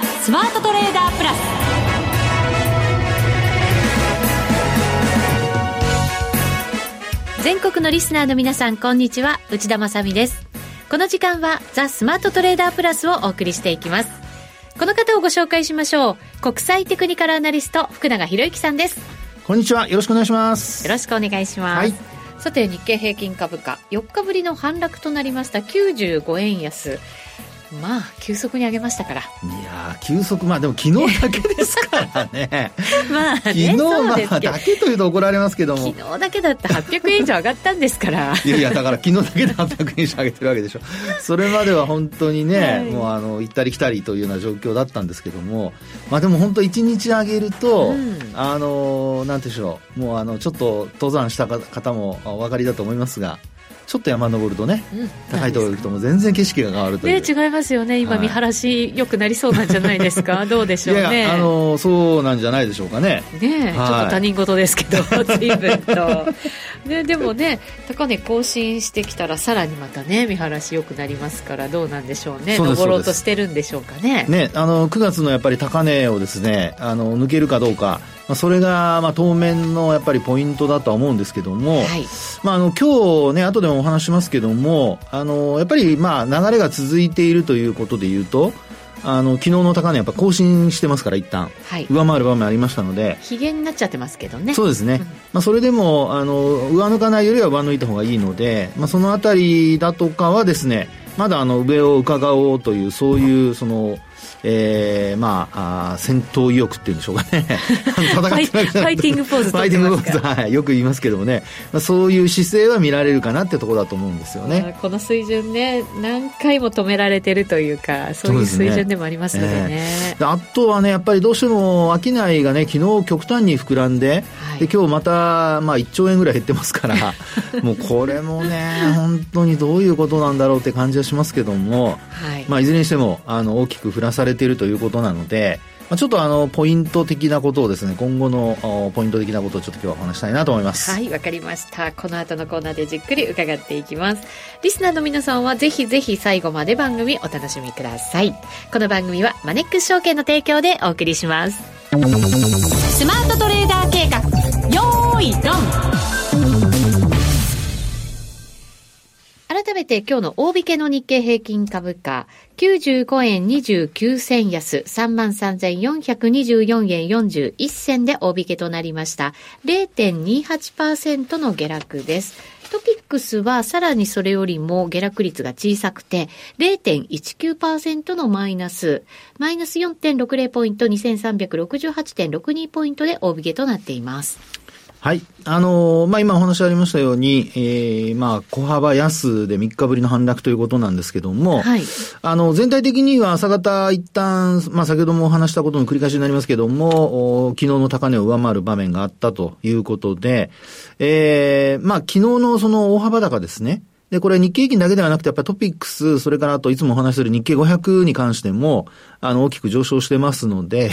ザ・スマートトレーダープラス。全国のリスナーの皆さんこんにちは。内田まさです。この時間はザ・スマートトレーダープラスをお送りしていきます。この方をご紹介しましょう。国際テクニカルアナリスト福永博之さんです。こんにちは。よろしくお願いします。よろしくお願いします、はい。さて日経平均株価。4日ぶりの反落となりました。95円安まあ急速に上げましたから。いや急速まあでも昨日だけですからね。まあね昨日まあだけというと怒られますけども。昨日だけだって800円以上上がったんですから。いやいやだから昨日だけで800円以上上げてるわけでしょ。それまでは本当にね、はい、もうあの行ったり来たりというような状況だったんですけども。まあでも本当1日上げると、うん、あのなんでしょう。もうあのちょっと登山した方もお分かりだと思いますがちょっと山登るとね、うん、高いところ行くとも全然景色が変わるという、ね、違いますよね。今、見晴らし良くなりそうなんじゃないですか。どうでしょうね。あのそうなんじゃないでしょうかね。ね、はい、ちょっと他人事ですけど 随分と、ね、でもね高値更新してきたらさらにまたね見晴らし良くなりますからどうなんでしょうね。登ろうとしてるんでしょうかね。ねあの9月のやっぱり高値をですねあの抜けるかどうかまあ、それが、まあ、当面のやっぱりポイントだとは思うんですけども、はい、まあ、あの、今日ね、後でもお話しますけども、あの、やっぱり、まあ、流れが続いているということで言うと、あの昨日の高値やっぱ更新してますから一旦、はい、上回る場面ありましたので。ひげになっちゃってますけどね。そうですね、うん、まあ、それでもあの上抜かないよりは上抜いた方がいいので、まあ、そのあたりだとかはですねまだあの上を伺おうというそういうそのえー、まああ戦闘意欲っていうんでしょうかね。戦ってファイティングポーズファイティングポーズ、はい、よく言いますけどもね、まあ、そういう姿勢は見られるかなってところだと思うんですよね。この水準ね何回も止められてるというかそういう水準でもありますのでね、ねえ。ー、あとはねやっぱりどうしても商いがね昨日極端に膨らんではい、で今日また、まあ、1兆円ぐらい減ってますから もうこれもね本当にどういうことなんだろうって感じはしますけども、はい。まあ、いずれにしてもあの大きく降らされているということなので、まあ、ちょっとあのポイント的なことをですね今後のポイント的なことをちょっと今日はお話したいなと思います。はいわかりました。この後のコーナーでじっくり伺っていきます。リスナーの皆さんはぜひぜひ最後まで番組お楽しみください。この番組はマネックス証券の提供でお送りします。スマートトレーダー計画。よーいドンて今日の大引けの日経平均株価、95円29銭安、33,424円41銭で大引けとなりました。0.28%の下落です。トピックスはさらにそれよりも下落率が小さくて0.19%のマイナス、マイナス4.60ポイント2368.62ポイントで大引けとなっています。はい。あのー、まあ、今お話ありましたように、えー、まあ、小幅安で3日ぶりの反落ということなんですけども、はい。あの、全体的には朝方一旦、まあ、先ほどもお話したことの繰り返しになりますけども、昨日の高値を上回る場面があったということで、えー、まあ、昨日のその大幅高ですね。で、これ日経平均だけではなくて、やっぱりトピックス、それからあといつもお話しする日経500に関しても、あの、大きく上昇してますので、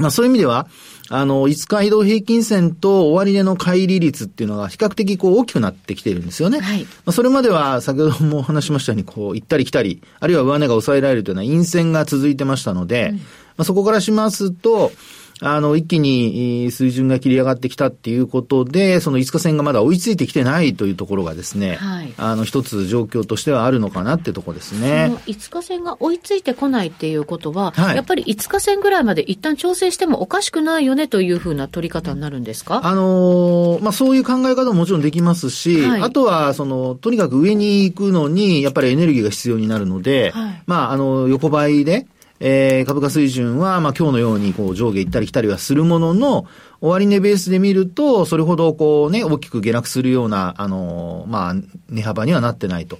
まあそういう意味では、あの、5日移動平均線と終値の乖離率っていうのが比較的こう大きくなってきているんですよね。はい。まあそれまでは先ほどもお話しましたように、こう行ったり来たり、あるいは上値が抑えられるというような陰線が続いてましたので、うん、まあそこからしますと、あの、一気に水準が切り上がってきたっていうことで、その5日線がまだ追いついてきてないというところがですね、はい、あの、一つ状況としてはあるのかなってとこですね。その5日線が追いついてこないっていうことは、はい、やっぱり5日線ぐらいまで一旦調整してもおかしくないよねというふうな取り方になるんですか？あのー、まあ、そういう考え方ももちろんできますし、はい、あとは、その、とにかく上に行くのに、やっぱりエネルギーが必要になるので、まあ、あの、横ばいで、えー、株価水準は、まあ今日のようにこう上下行ったり来たりはするものの、終値ベースで見ると、それほどこうね、大きく下落するような、あの、まあ、値幅にはなってないと。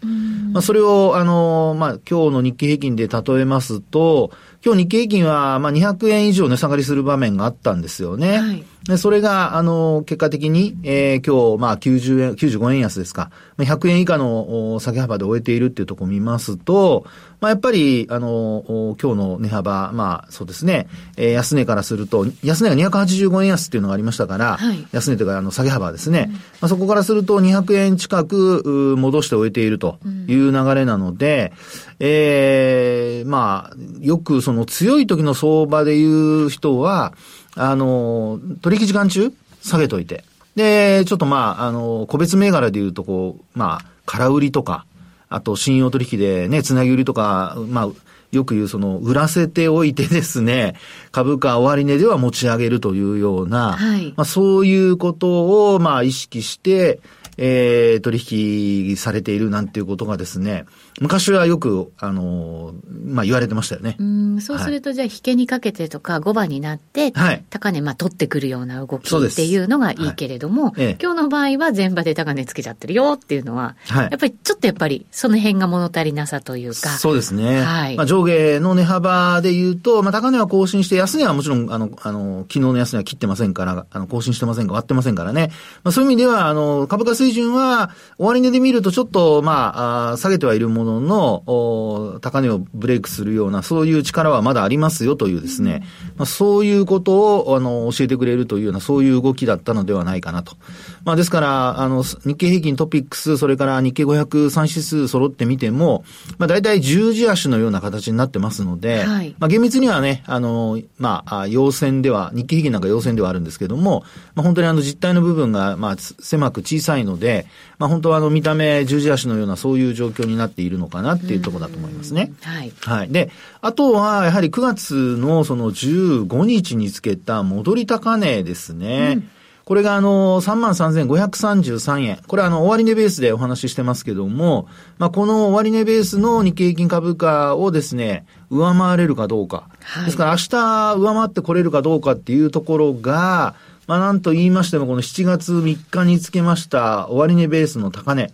まあ、それを、あの、まあ、今日の日経平均で例えますと、今日日経平均は、まあ、200円以上値下がりする場面があったんですよね。はい、で、それが、あの、結果的に、えー、今日、まあ、90円、95円安ですか。100円以下の下げ幅で終えているっていうところを見ますと、まあ、やっぱり、あの、今日の値幅、まあ、そうですね、えー、安値からすると、安値が285円安っていうのがありましたから、はい、安値というか、あの、下げ幅ですね。うん、まあ、そこからすると200円近く戻して終えているという流れなので、うん、ええー、まあ、よくその強い時の相場で言う人は、あの、取引時間中、下げといて。で、ちょっとまあ、あの、個別銘柄で言うと、こう、まあ、空売りとか、あと信用取引でね、つなぎ売りとか、まあ、よく言うその、売らせておいてですね、株価終値では持ち上げるというような、はい、まあそういうことを、まあ意識して、えー、取引されているなんていうことがですね、昔はよく、あの、まあ、言われてましたよね。うん、そうすると、じゃあ、引けにかけてとか、5番になって、はい、高値、まあ、取ってくるような動きっていうのがいいけれども、はいええ、今日の場合は前場で高値つけちゃってるよっていうのは、はい、やっぱりちょっとやっぱり、その辺が物足りなさというか。そうですね。はい。まあ、上下の値幅で言うと、まあ、高値は更新して、安値はもちろん、あの、あの、昨日の安値は切ってませんから、あの、更新してませんか、割ってませんからね。まあ、そういう意味では、あの、株価水準は、終値で見るとちょっと、まあ、あ下げてはいるものの、高値をブレイクするような、そういう力はまだありますよというですね、まあ、そういうことを、あの、教えてくれるというような、そういう動きだったのではないかなと。まあ、ですから、あの、日経平均トピックス、それから日経500、3指数揃ってみても、まあ、大体十字足のような形になってますので、はい、まあ、厳密にはね、あの、まあ、陽線では、日経平均なんか陽線ではあるんですけども、まあ、本当にあの、実体の部分が、まあ、狭く小さいので、まあ、本当はあの、見た目十字足のような、そういう状況になっているのかなっていうところだと思いますね。はい。はい。で、あとは、やはり9月のその15日につけた戻り高値ですね。うんこれがあの、33,533円。これあの、終値ベースでお話ししてますけども、まあ、この終値ベースの日経平均株価をですね、上回れるかどうか。はい、ですから明日上回ってこれるかどうかっていうところが、まあ、なんと言いましても、この7月3日につけました終値ベースの高値。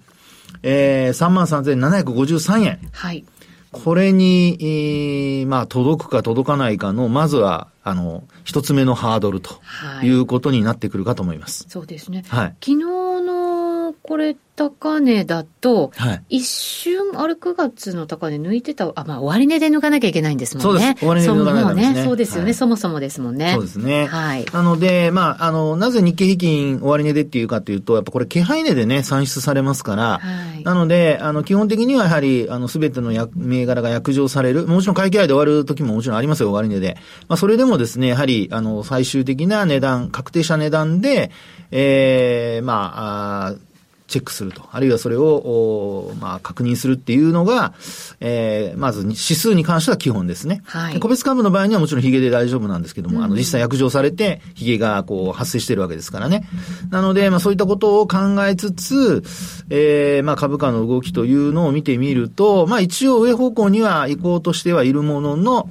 えー、33,753円。はい。これに、えー、まあ、届くか届かないかの、まずは、あの、一つ目のハードルということになってくるかと思います。はい、そうですね。はい。昨日の、これ、高値だと、はい、一瞬、あれ9月の高値抜いてた、あ、まあ、終値で抜かなきゃいけないんですもんね。そうです。終値で抜かないとね。ねそうですよね、はい、そもそもですもんね。そうですね。はい。なので、まあ、あの、なぜ日経平均終値でっていうかというと、やっぱこれ、気配値でね、算出されますから、はい、なので、あの、基本的にはやはり、あの、すべての銘柄が約定される、もちろん会計愛で終わる時ももちろんありますよ、終値で。まあ、それでもですね、やはり、あの、最終的な値段、確定した値段で、ええー、まあ、あチェックすると。あるいはそれを、まあ、確認するっていうのが、えー、まず指数に関しては基本ですね。はい。個別株の場合にはもちろんヒゲで大丈夫なんですけども、うん、あの、実際約定されて、ヒゲがこう発生してるわけですからね。なので、まあそういったことを考えつつ、えー、まあ株価の動きというのを見てみると、まあ一応上方向には行こうとしてはいるものの、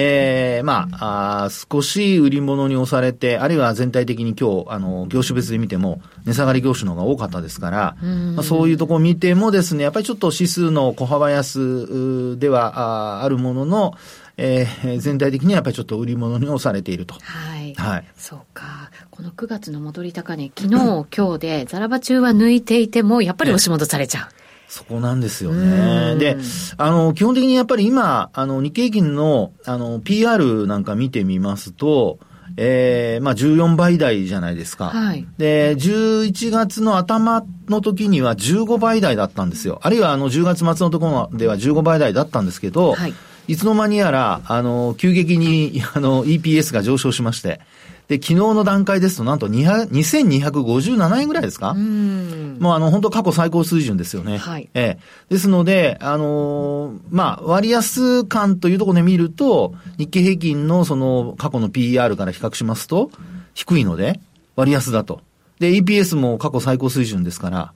ええー、まあ、あ少し売り物に押されて、あるいは全体的に今日、あの、業種別で見ても、値下がり業種の方が多かったですから、まあ、そういうところを見てもですね、やっぱりちょっと指数の小幅安ではああるものの、えー、全体的にはやっぱりちょっと売り物に押されていると。はい。はい。そうか。この9月の戻り高値、昨日、今日で、ザラバ中は抜いていても、やっぱり押し戻されちゃう。そこなんですよね。で、あの、基本的にやっぱり今、あの、日経平均の、あの、PR なんか見てみますと、ええー、まあ14倍台じゃないですか。はい。で、11月の頭の時には15倍台だったんですよ。あるいはあの10月末のところでは15倍台だったんですけど、はい。いつの間にやら、あの、急激に、あの、EPS が上昇しまして、で、昨日の段階ですと、なんと2257円ぐらいですか？もうあの、本当過去最高水準ですよね。はい。ええ。ですので、あのー、まあ、割安感というところで見ると、日経平均のその過去の PER から比較しますと、低いので、割安だと。で、EPS も過去最高水準ですから、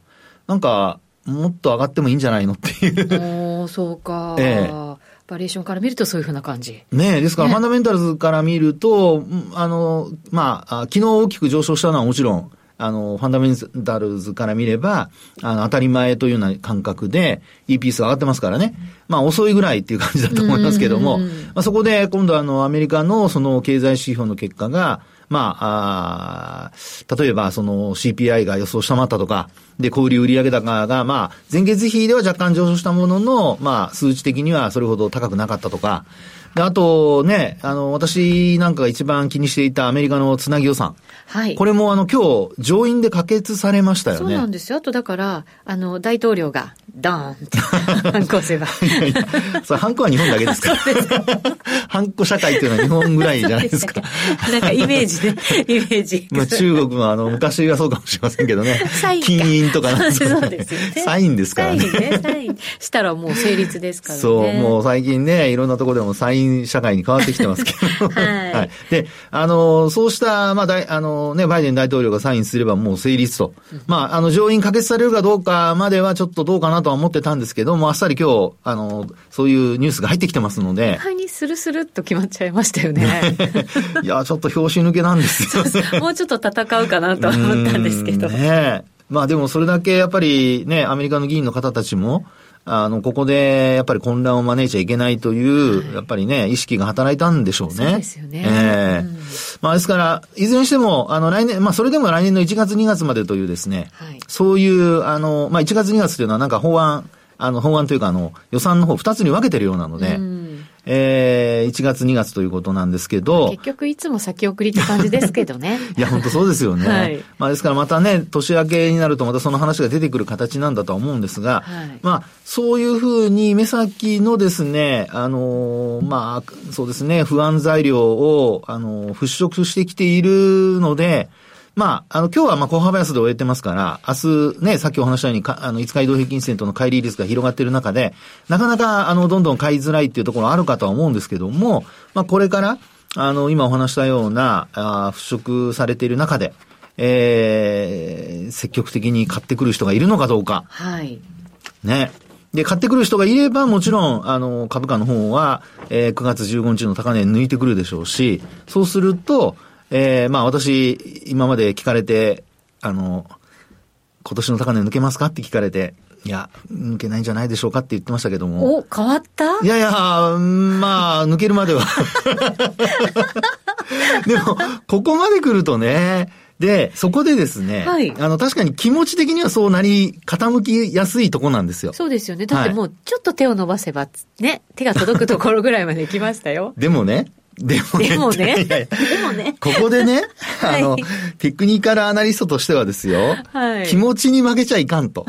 なんか、もっと上がってもいいんじゃないのっていうおそうか。ええ。バリエーションから見るとそういうふうな感じ。ねですから、ファンダメンタルズから見ると、あの、まあ、昨日大きく上昇したのはもちろん、あの、ファンダメンタルズから見れば、あの、当たり前というような感覚で、EPS 上がってますからね。まあ、遅いぐらいっていう感じだと思いますけども、まあ、そこで、今度あの、アメリカのその経済指標の結果が、まあ、あ例えばその CPI が予想下回ったとか、で、小売売上高が、まあ、前月比では若干上昇したものの、まあ、数値的にはそれほど高くなかったとか、あとね、あの、私なんかが一番気にしていたアメリカのつなぎ予算。はい。これもあの、今日、上院で可決されましたよね。そうなんですよ。あとだから、あの、大統領が、ドーンって、ハンコ押せば。いやいや、それハンコは日本だけですか？ら。ハンコ社会っていうのは日本ぐらいじゃないですか。なんかイメージね、イメージ。まあ中国もあの、昔はそうかもしれませんけどね。サイン。金印とかなんですか、ね、そうですよね。サインですからね。サインね、サイン。したらもう成立ですからね。そう、もう最近ね、いろんなところでもサイン社会に変わってきてますけど。はい、はい。で、あの、そうした、まあ、あのね、バイデン大統領がサインすればもう成立と。うん、まあ、あの、上院可決されるかどうかまではちょっとどうかなとは思ってたんですけども、あっさり今日、あの、そういうニュースが入ってきてますので。はいにスルスルっと決まっちゃいましたよね。いや、ちょっと表紙抜けなんですよ、ね、もうちょっと戦うかなと思ったんですけど。ねまあでもそれだけやっぱりね、アメリカの議員の方たちも、あの、ここで、やっぱり混乱を招いちゃいけないという、はい、やっぱりね、意識が働いたんでしょうね。そうですよね。ええーうん、まあ、ですから、いずれにしても、あの、来年、まあ、それでも来年の1月2月までというですね、はい、そういう、あの、まあ、1月2月というのはなんか法案、あの、法案というか、あの、予算の方2つに分けてるようなので、うんえー、1月2月ということなんですけど。結局いつも先送りって感じですけどね。いや、本当そうですよね。はい、まあですからまたね、年明けになるとまたその話が出てくる形なんだとは思うんですが、はい、まあ、そういうふうに目先のですね、あのー、まあ、そうですね、不安材料を、あのー、払拭してきているので、まあ、あの、今日はまあ、小幅安で終えてますから、明日ね、さっきお話したように、あの、5日移動平均線との乖離率が広がっている中で、なかなか、あの、どんどん買いづらいっていうところあるかとは思うんですけども、まあ、これから、あの、今お話したような、あ払拭されている中で、えー、積極的に買ってくる人がいるのかどうか。はい。ね。で、買ってくる人がいれば、もちろん、あの、株価の方は、えー、9月15日の高値抜いてくるでしょうし、そうすると、えー、まあ私、今まで聞かれて、あの、今年の高値抜けますか？って聞かれて、いや、抜けないんじゃないでしょうか？って言ってましたけども。お、変わった？いやいや、まあ、抜けるまでは。でも、ここまで来るとね、で、そこでですね、はい、あの、確かに気持ち的にはそうなり、傾きやすいとこなんですよ。そうですよね。だってもう、ちょっと手を伸ばせば、ね、手が届くところぐらいまで行きましたよ。でもね、でもね。でもね。いやいやでもね。ここでね、あの、はい、テクニカルアナリストとしてはですよ、はい、気持ちに負けちゃいかんと。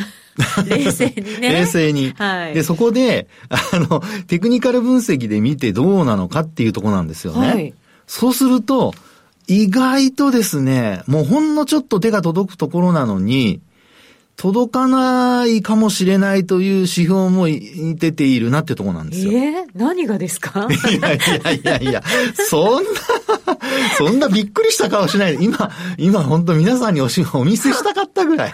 冷静にね。冷静に。はい。で、そこで、あの、テクニカル分析で見てどうなのかっていうとこなんですよね。はい。そうすると、意外とですね、もうほんのちょっと手が届くところなのに、届かないかもしれないという指標も出ているなってとこなんですよ。ええー、何がですか？いやいやいやいや、そんな、そんなびっくりした顔しない。今、今本当皆さんにおしお見せしたかったぐらい。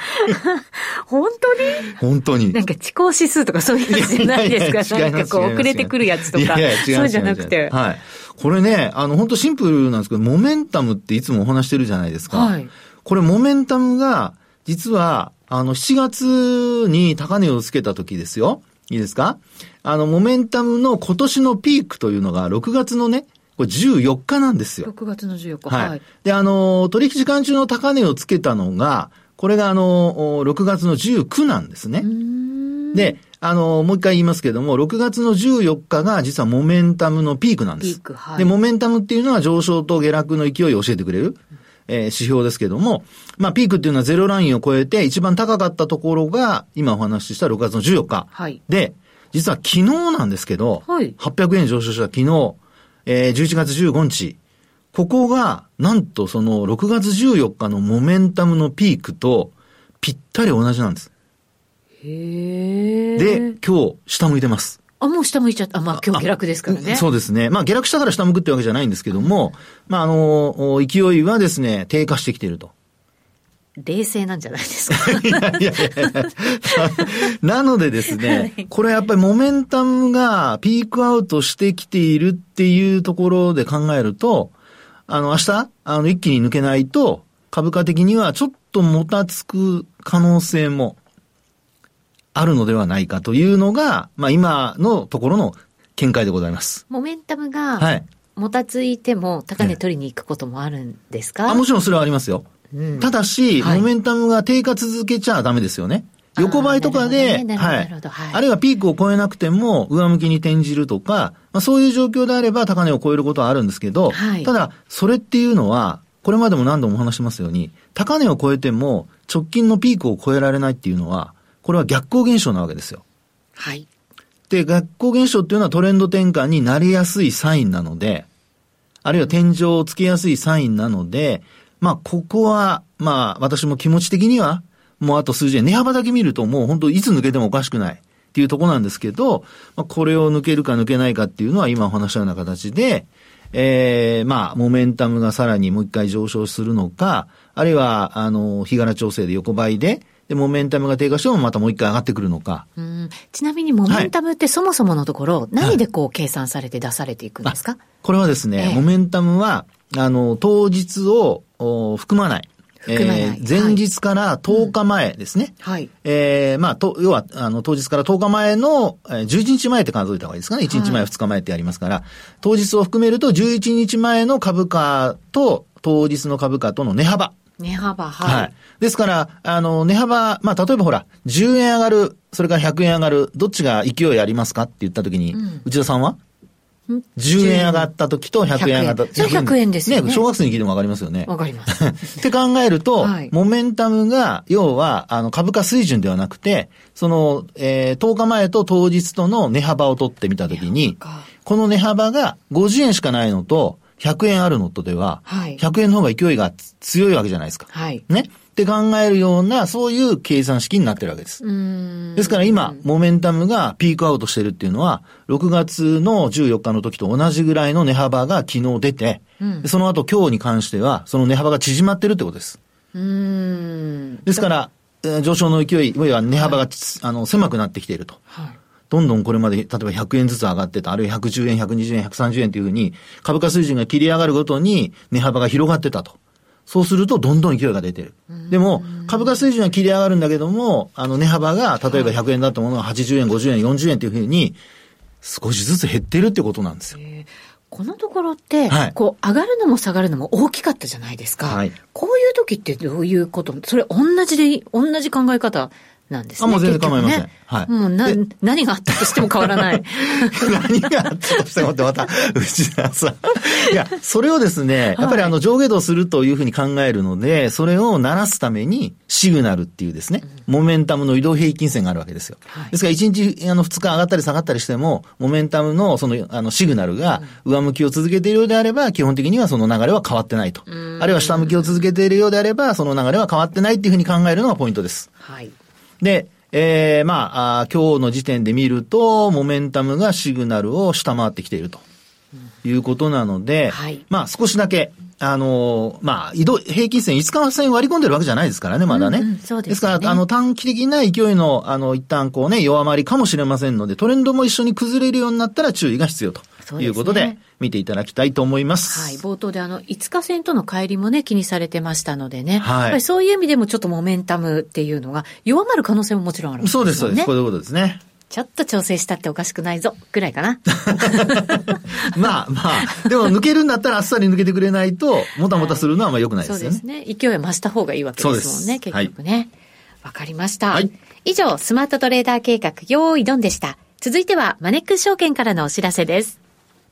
本当に？本当に。なんか遅行指数とかそういうやつじゃないですか？なんかこう遅れてくるやつとか。いやいや違うそうじゃなくて。はい。これね、あの本当シンプルなんですけど、モメンタムっていつもお話してるじゃないですか。はい。これモメンタムが、実は、あの、7月に高値をつけた時ですよ。いいですか？あの、モメンタムの今年のピークというのが6月のね、これ14日なんですよ。6月の14日。はい。はい、で、あの、取引時間中の高値をつけたのが、これがあの、6月の19なんですね。で、あの、もう一回言いますけども、6月の14日が実はモメンタムのピークなんです。ピーク、はい。で、モメンタムっていうのは上昇と下落の勢いを教えてくれる。えー、指標ですけども、まあ、ピークっていうのはゼロラインを超えて一番高かったところが、今お話しした6月の14日。はい。で、実は昨日なんですけど、はい。800円上昇した昨日、えー、11月15日、ここが、なんとその6月14日のモメンタムのピークとぴったり同じなんです。へで、今日、下向いてます。あ、もう下向いちゃった。まあ今日下落ですからね。そうですね。まあ下落したから下向くってわけじゃないんですけども、まああの、勢いはですね、低下してきていると。冷静なんじゃないですか。いやいやいやなのでですね、はい、これやっぱりモメンタムがピークアウトしてきているっていうところで考えると、あの明日、あの一気に抜けないと、株価的にはちょっともたつく可能性もあるのではないかというのが、まあ今のところの見解でございます。モメンタムが、はい。もたついても高値取りに行くこともあるんですか、あもちろんそれはありますよ。うん、ただし、はい、モメンタムが低下続けちゃダメですよね。横ばいとかで、ね、はい。あるいはピークを超えなくても上向きに転じるとか、まあ、そういう状況であれば高値を超えることはあるんですけど、はい、ただ、それっていうのは、これまでも何度もお話しますように、高値を超えても直近のピークを超えられないっていうのは、これは逆行現象なわけですよ。はい。で、逆行現象っていうのはトレンド転換になりやすいサインなので、あるいは天井をつけやすいサインなので、まあ、ここは、まあ、私も気持ち的には、もうあと数字で、値幅だけ見るともう本当いつ抜けてもおかしくないっていうとこなんですけど、まあ、これを抜けるか抜けないかっていうのは今お話したような形で、ええー、まあ、モメンタムがさらにもう一回上昇するのか、あるいは、あの、日柄調整で横ばいで、で、モメンタムが低下してもまたもう一回上がってくるのか。うんちなみにモメンタムってそもそものところ、はい、何でこう計算されて出されていくんですか、これはですね、えー、モメンタムは、あの、当日を含まない。えー、前日から10日前ですね。はい。えー、まあ、と、要は、あの、当日から10日前の、えー、11日前って数えた方がいいですかね。1日前、2日前ってやりますから、当日を含めると11日前の株価と当日の株価との値幅。値幅、はい。はい。ですから、あの、値幅、まあ、例えばほら、10円上がる、それから100円上がる、どっちが勢いありますかって言ったときに、うん、内田さんは？10円上がった時と100円上がった。時。100円ですよね。ね、小学生に聞いてもわかりますよね。わかります。って考えると、はい、モメンタムが、要は、あの、株価水準ではなくて、その、えー、10日前と当日との値幅を取ってみたときに、この値幅が50円しかないのと、100円あるのとでは、はい、100円の方が勢いが強いわけじゃないですか。はい。ね。って考えるような、そういう計算式になってるわけです。ですから今、モメンタムがピークアウトしてるっていうのは、6月の14日の時と同じぐらいの値幅が昨日出て、うん、その後今日に関しては、その値幅が縮まってるってことです。ですから、上昇の勢い、いわゆる値幅が、はい、あの狭くなってきていると。はいどんどんこれまで、例えば100円ずつ上がってた、あるいは110円、120円、130円というふうに、株価水準が切り上がるごとに値幅が広がってたと。そうすると、どんどん勢いが出てる。でも、株価水準は切り上がるんだけども、あの、値幅が、例えば100円だったものが80円、50円、40円というふうに、少しずつ減ってるってことなんですよ。このところって、はい、こう、上がるのも下がるのも大きかったじゃないですか。はい、こういう時ってどういうことそれ同じで、同じ考え方なんですね。あ、もう全然構いません。ね、はい。もうな、何があったとしても変わらない。何があったとしてもってまた、内田さん。いや、それをですね、やっぱりあの上下動するというふうに考えるので、それを鳴らすために、シグナルっていうですね、うん、モメンタムの移動平均線があるわけですよ。はい、ですから1日、あの2日上がったり下がったりしても、モメンタムのその、あのシグナルが上向きを続けているようであれば、基本的にはその流れは変わってないと。あるいは下向きを続けているようであれば、その流れは変わってないっていうふうに考えるのがポイントです。はい。で、えー、まああ、今日の時点で見ると、モメンタムがシグナルを下回ってきているということなので、はい、まあ少しだけ、あの、まあ、移動、平均線5日線割り込んでるわけじゃないですからね、まだね。うんうん、そうです、ね、ですから、あの、短期的な勢いの、あの、一旦こうね、弱まりかもしれませんので、トレンドも一緒に崩れるようになったら注意が必要ということで、見ていただきたいと思います。はい。冒頭であの、5日線との帰りもね、気にされてましたのでね。はい。やっぱりそういう意味でもちょっとモメンタムっていうのが弱まる可能性ももちろんあるんですよね。そうです、そうです。こういうことですね。ちょっと調整したっておかしくないぞ、ぐらいかな。まあまあ、でも抜けるんだったらあっさり抜けてくれないと、もたもたするのはまあ良くないですよね、はい、そうですね。勢いは増した方がいいわけですもんね、結局ね。わ、はい、かりました。はい、以上、スマートトレーダー計画、用意ドンでした。続いては、マネックス証券からのお知らせです。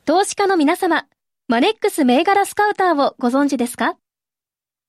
投資家の皆様、マネックス銘柄スカウターをご存知ですか？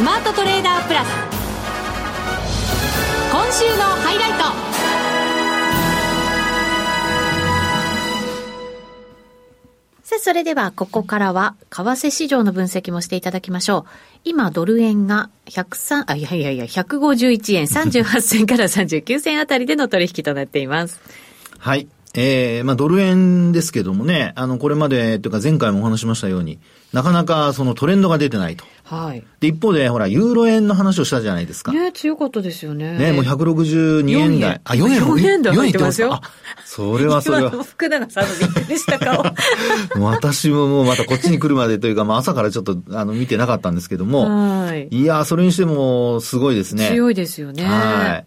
スマートトレーダープラス。今週のハイライト。さあ、それではここからは、為替市場の分析もしていただきましょう。今、ドル円が103、あ、いやいやいや、151円38銭から39銭あたりでの取引となっています。はい。えー、まあドル円ですけどもね、あの、これまで、というか前回もお話しましたように、なかなかそのトレンドが出てないと。はい。で、一方で、ほら、ユーロ円の話をしたじゃないですか。ね強かったですよね。ねもう162円台。あ、4円 ?4 円台入ってますよ。あ、それはそれは。福永さんのびっくりした顔。私ももうまたこっちに来るまでというか、まあ朝からちょっと、あの、見てなかったんですけども。はい。いや、それにしても、すごいですね。強いですよね。はい。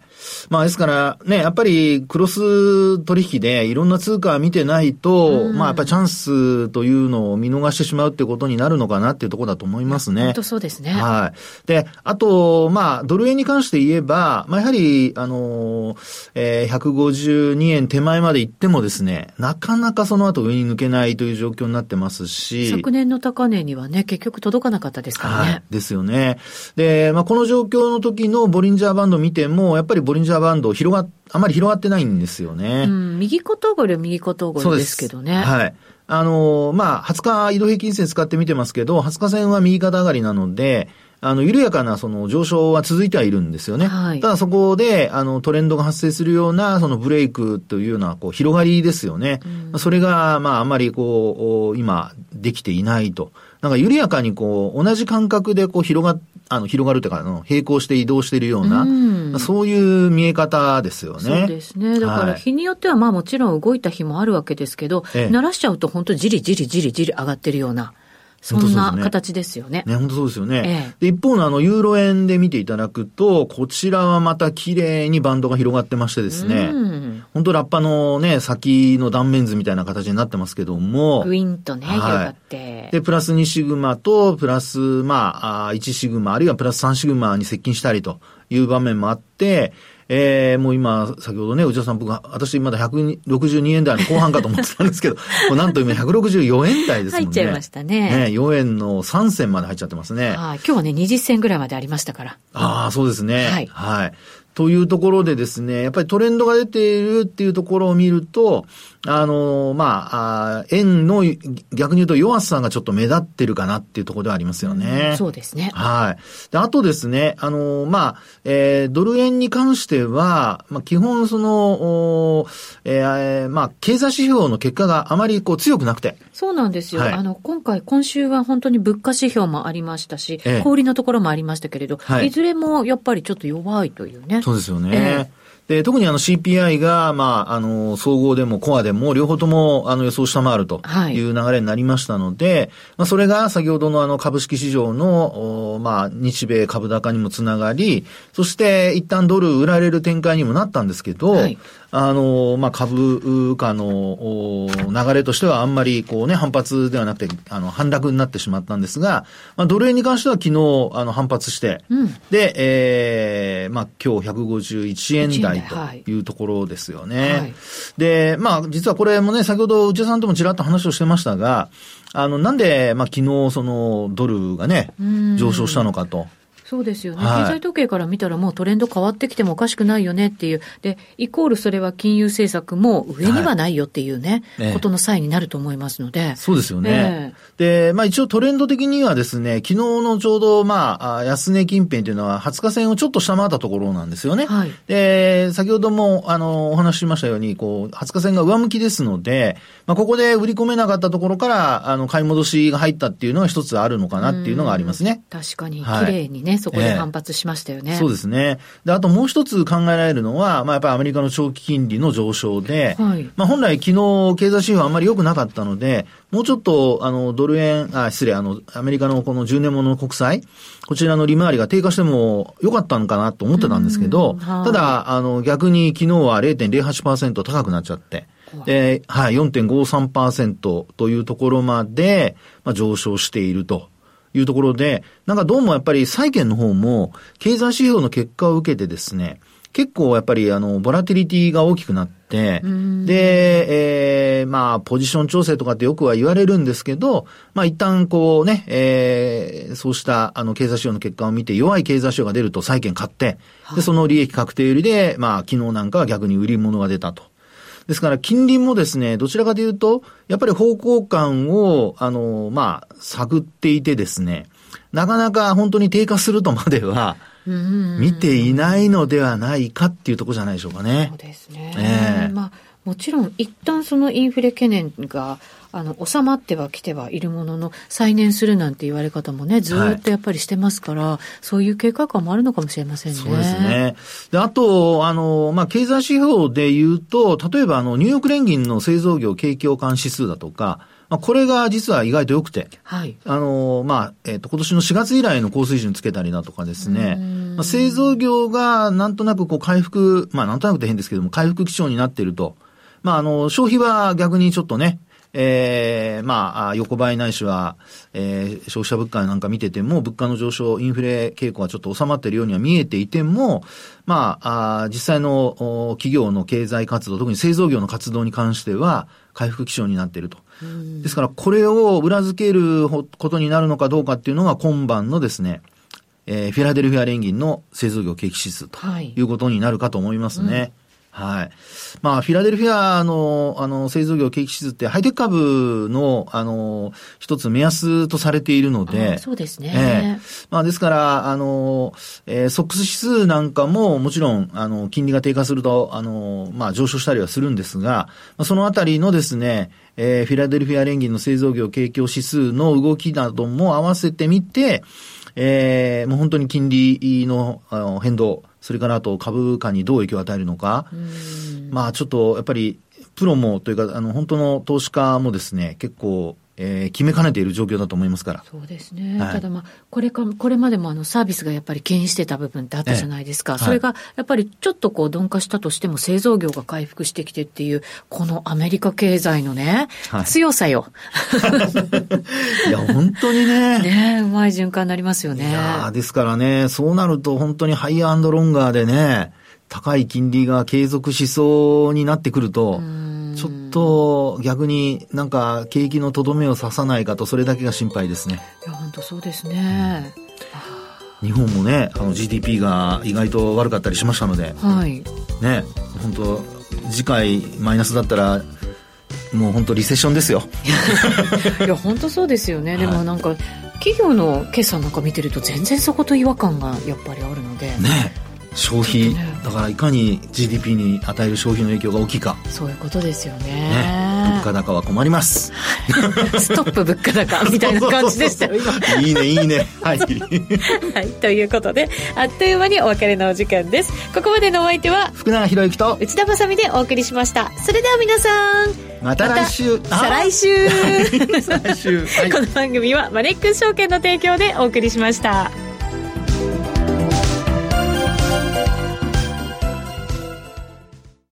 まあですからね、やっぱりクロス取引でいろんな通貨見てないと、うん、まあやっぱりチャンスというのを見逃してしまうってことになるのかなっていうところだと思いますね。本当そうですね。はい。で、あと、まあドル円に関して言えば、まあやはり、あの、えー、152円手前まで行ってもですね、なかなかその後上に抜けないという状況になってますし。昨年の高値にはね、結局届かなかったですからね。はい、ですよね。で、まあこの状況の時のボリンジャーバンド見ても、やっぱりボリンジャーバンド広が、あまり広がってないんですよね。うん、右肩上がりは右肩上がりですけどね。はい。あのまあ、20日移動平均線使ってみてますけど、20日線は右肩上がりなので、あの、緩やかなその上昇は続いてはいるんですよね。はい、ただそこで、あの、トレンドが発生するような、そのブレイクというような、こう、広がりですよね。うん、それが、まあ、あまりこう、今、できていないと。なんか緩やかにこう、同じ感覚でこう広が、あの、広がるというか、あの、並行して移動しているような、うん、そういう見え方ですよね。そうですね。だから日によってはまあもちろん動いた日もあるわけですけど、ええ、慣らしちゃうと本当じりじりじりじり上がってるような。そんな形ですよね。ね、本当そうですよね。ええ、で、一方のあの、ユーロ円で見ていただくと、こちらはまた綺麗にバンドが広がってましてですね、本当ラッパのね、先の断面図みたいな形になってますけども、グインとね、はい、広がって。で、プラス2シグマと、プラス、まあ、1シグマ、あるいはプラス3シグマに接近したりという場面もあって、えー、もう今、先ほどね、内田さん、僕、私まだ162円台の後半かと思ってたんですけど、もうなんと今164円台ですもんね。入っちゃいましたね。ね、4円の3銭まで入っちゃってますね。はい。今日はね、20銭ぐらいまでありましたから。ああ、そうですね。はい。はい。というところでですね、やっぱりトレンドが出ているっていうところを見ると、あの、まあ、あ円の逆に言うと弱さがちょっと目立ってるかなっていうところではありますよね。うそうですね。はい。で、あとですね、あの、まあ、えー、ドル円に関しては、まあ、基本その、えー、まあ、経済指標の結果があまりこう強くなくて。そうなんですよ。はい、あの、今回、今週は本当に物価指標もありましたし、ええ、小売のところもありましたけれど、はい、いずれもやっぱりちょっと弱いというね。そうですよね。ええで、特にあの CPI が、まあ、あの、総合でもコアでも両方ともあの予想下回るとい。う流れになりましたので、はい、まあ、それが先ほどのあの株式市場の、まあ、日米株高にもつながり、そして一旦ドル売られる展開にもなったんですけど、はいあの、まあ、株価の流れとしてはあんまりこうね、反発ではなくて、あの、反落になってしまったんですが、まあ、ドル円に関しては昨日、あの、反発して、うん、で、ええー、まあ、今日151円台というところですよね。はい、で、まあ、実はこれもね、先ほど内田さんともちらっと話をしてましたが、あの、なんで、まあ、昨日、その、ドルがね、上昇したのかと。そうですよね、はい、経済統計から見たらもうトレンド変わってきてもおかしくないよねっていう。で、イコールそれは金融政策も上にはないよっていうね、はい、ことの際になると思いますので。そうですよね。えー、で、まあ一応トレンド的にはですね、昨日のちょうどまあ、安値近辺というのは20日線をちょっと下回ったところなんですよね。はい、で、先ほどもあの、お話ししましたように、こう、20日線が上向きですので、まあここで売り込めなかったところから、あの、買い戻しが入ったっていうのが一つあるのかなっていうのがありますね。確かに、綺麗にね、そこで反発しましたよね、えー、そうですね。で、あともう一つ考えられるのは、まあやっぱりアメリカの長期金利の上昇で、はい、まあ本来昨日経済指標あんまり良くなかったので、もうちょっと、あの、ドル円、あ、失礼、あの、アメリカのこの10年もの国債、こちらの利回りが低下しても良かったのかなと思ってたんですけど、ただ、あの、逆に昨日は0.08%高くなっちゃって、で、はい、4.53%というところまで、まあ、上昇しているというところで、なんかどうもやっぱり債券の方も、経済指標の結果を受けてですね、結構やっぱりあの、ボラティリティが大きくなって、で、えー、まあ、ポジション調整とかってよくは言われるんですけど、まあ一旦こうね、えー、そうしたあの、経済指標の結果を見て弱い経済指標が出ると債券買って、で、その利益確定売りで、まあ昨日なんかは逆に売り物が出たと。ですから、近隣もですね、どちらかというと、やっぱり方向感を、あの、まあ、探っていてですね、なかなか本当に低下するとまでは、見ていないのではないかっていうところじゃないでしょうかね。そうですね。えー、まあ、もちろん、一旦そのインフレ懸念が、あの、収まってはきてはいるものの、再燃するなんて言われ方もね、ずっとやっぱりしてますから、はい、そういう計画感もあるのかもしれませんね。そうですね。で、あと、あの、まあ、経済指標で言うと、例えば、あの、ニューヨーク連銀の製造業景況感指数だとか、まあ、これが実は意外と良くて、はい。あの、まあ、えっ、ー、と、今年の4月以来の高水準つけたりだとかですね、まあ、製造業がなんとなくこう回復、まあ、なんとなくて変ですけども、回復基調になっていると。まあ、あの、消費は逆にちょっとね、ええー、まあ、横ばいないしは、えー、消費者物価なんか見てても、物価の上昇、インフレ傾向はちょっと収まっているようには見えていても、まあ、あ実際の企業の経済活動、特に製造業の活動に関しては、回復基調になっていると。ですから、これを裏付けることになるのかどうかっていうのが今晩のですね、えー、フィラデルフィア連銀の製造業景気指数ということになるかと思いますね。はいうんはい。まあ、フィラデルフィアの、あの、製造業景気指数ってハイテク株の、あの、一つ目安とされているので。そうですね。えー、まあ、ですから、あの、えー、ソックス指数なんかも、もちろん、あの、金利が低下すると、あの、まあ、上昇したりはするんですが、そのあたりのですね、えー、フィラデルフィア連銀の製造業景況指数の動きなども合わせてみて、えー、もう本当に金利のあの変動、それからあと株価にどう影響を与えるのか、まあちょっとやっぱりプロもというか、あの本当の投資家もですね、結構えー、決めかねている状況だと思いますから。そうですね。はい、ただまあ、これか、これまでもあのサービスがやっぱり牽引してた部分ってあったじゃないですか。ええ、それがやっぱりちょっとこう鈍化したとしても製造業が回復してきてっていう、このアメリカ経済のね、はい、強さよ。いや、本当にね。ねうまい循環になりますよね。いやですからね、そうなると本当にハイアンドロンガーでね、高い金利が継続しそうになってくると、ちょっと逆になんか景気のとどめを刺さないかと、それだけが心配ですね。いや、本当そうですね。日本もね、あの GDP が意外と悪かったりしましたので、はい、ね、本当次回マイナスだったら、もう本当リセッションですよ。いや、本当そうですよね。でもなんか、企業の決算なんか見てると全然そこと違和感がやっぱりあるので。ね。消費、ね、だからいかに GDP に与える消費の影響が大きいか。そういうことですよね。ね。物価高は困ります。ストップ物価高みたいな感じでしたよ今。いいねいいね。はい、はい、ということであっという間にお別れのお時間です。ここまでのお相手は福永博之と内田まさみでお送りしました。それでは皆さんまた来週、ま、再来週。この番組はマネックス証券の提供でお送りしました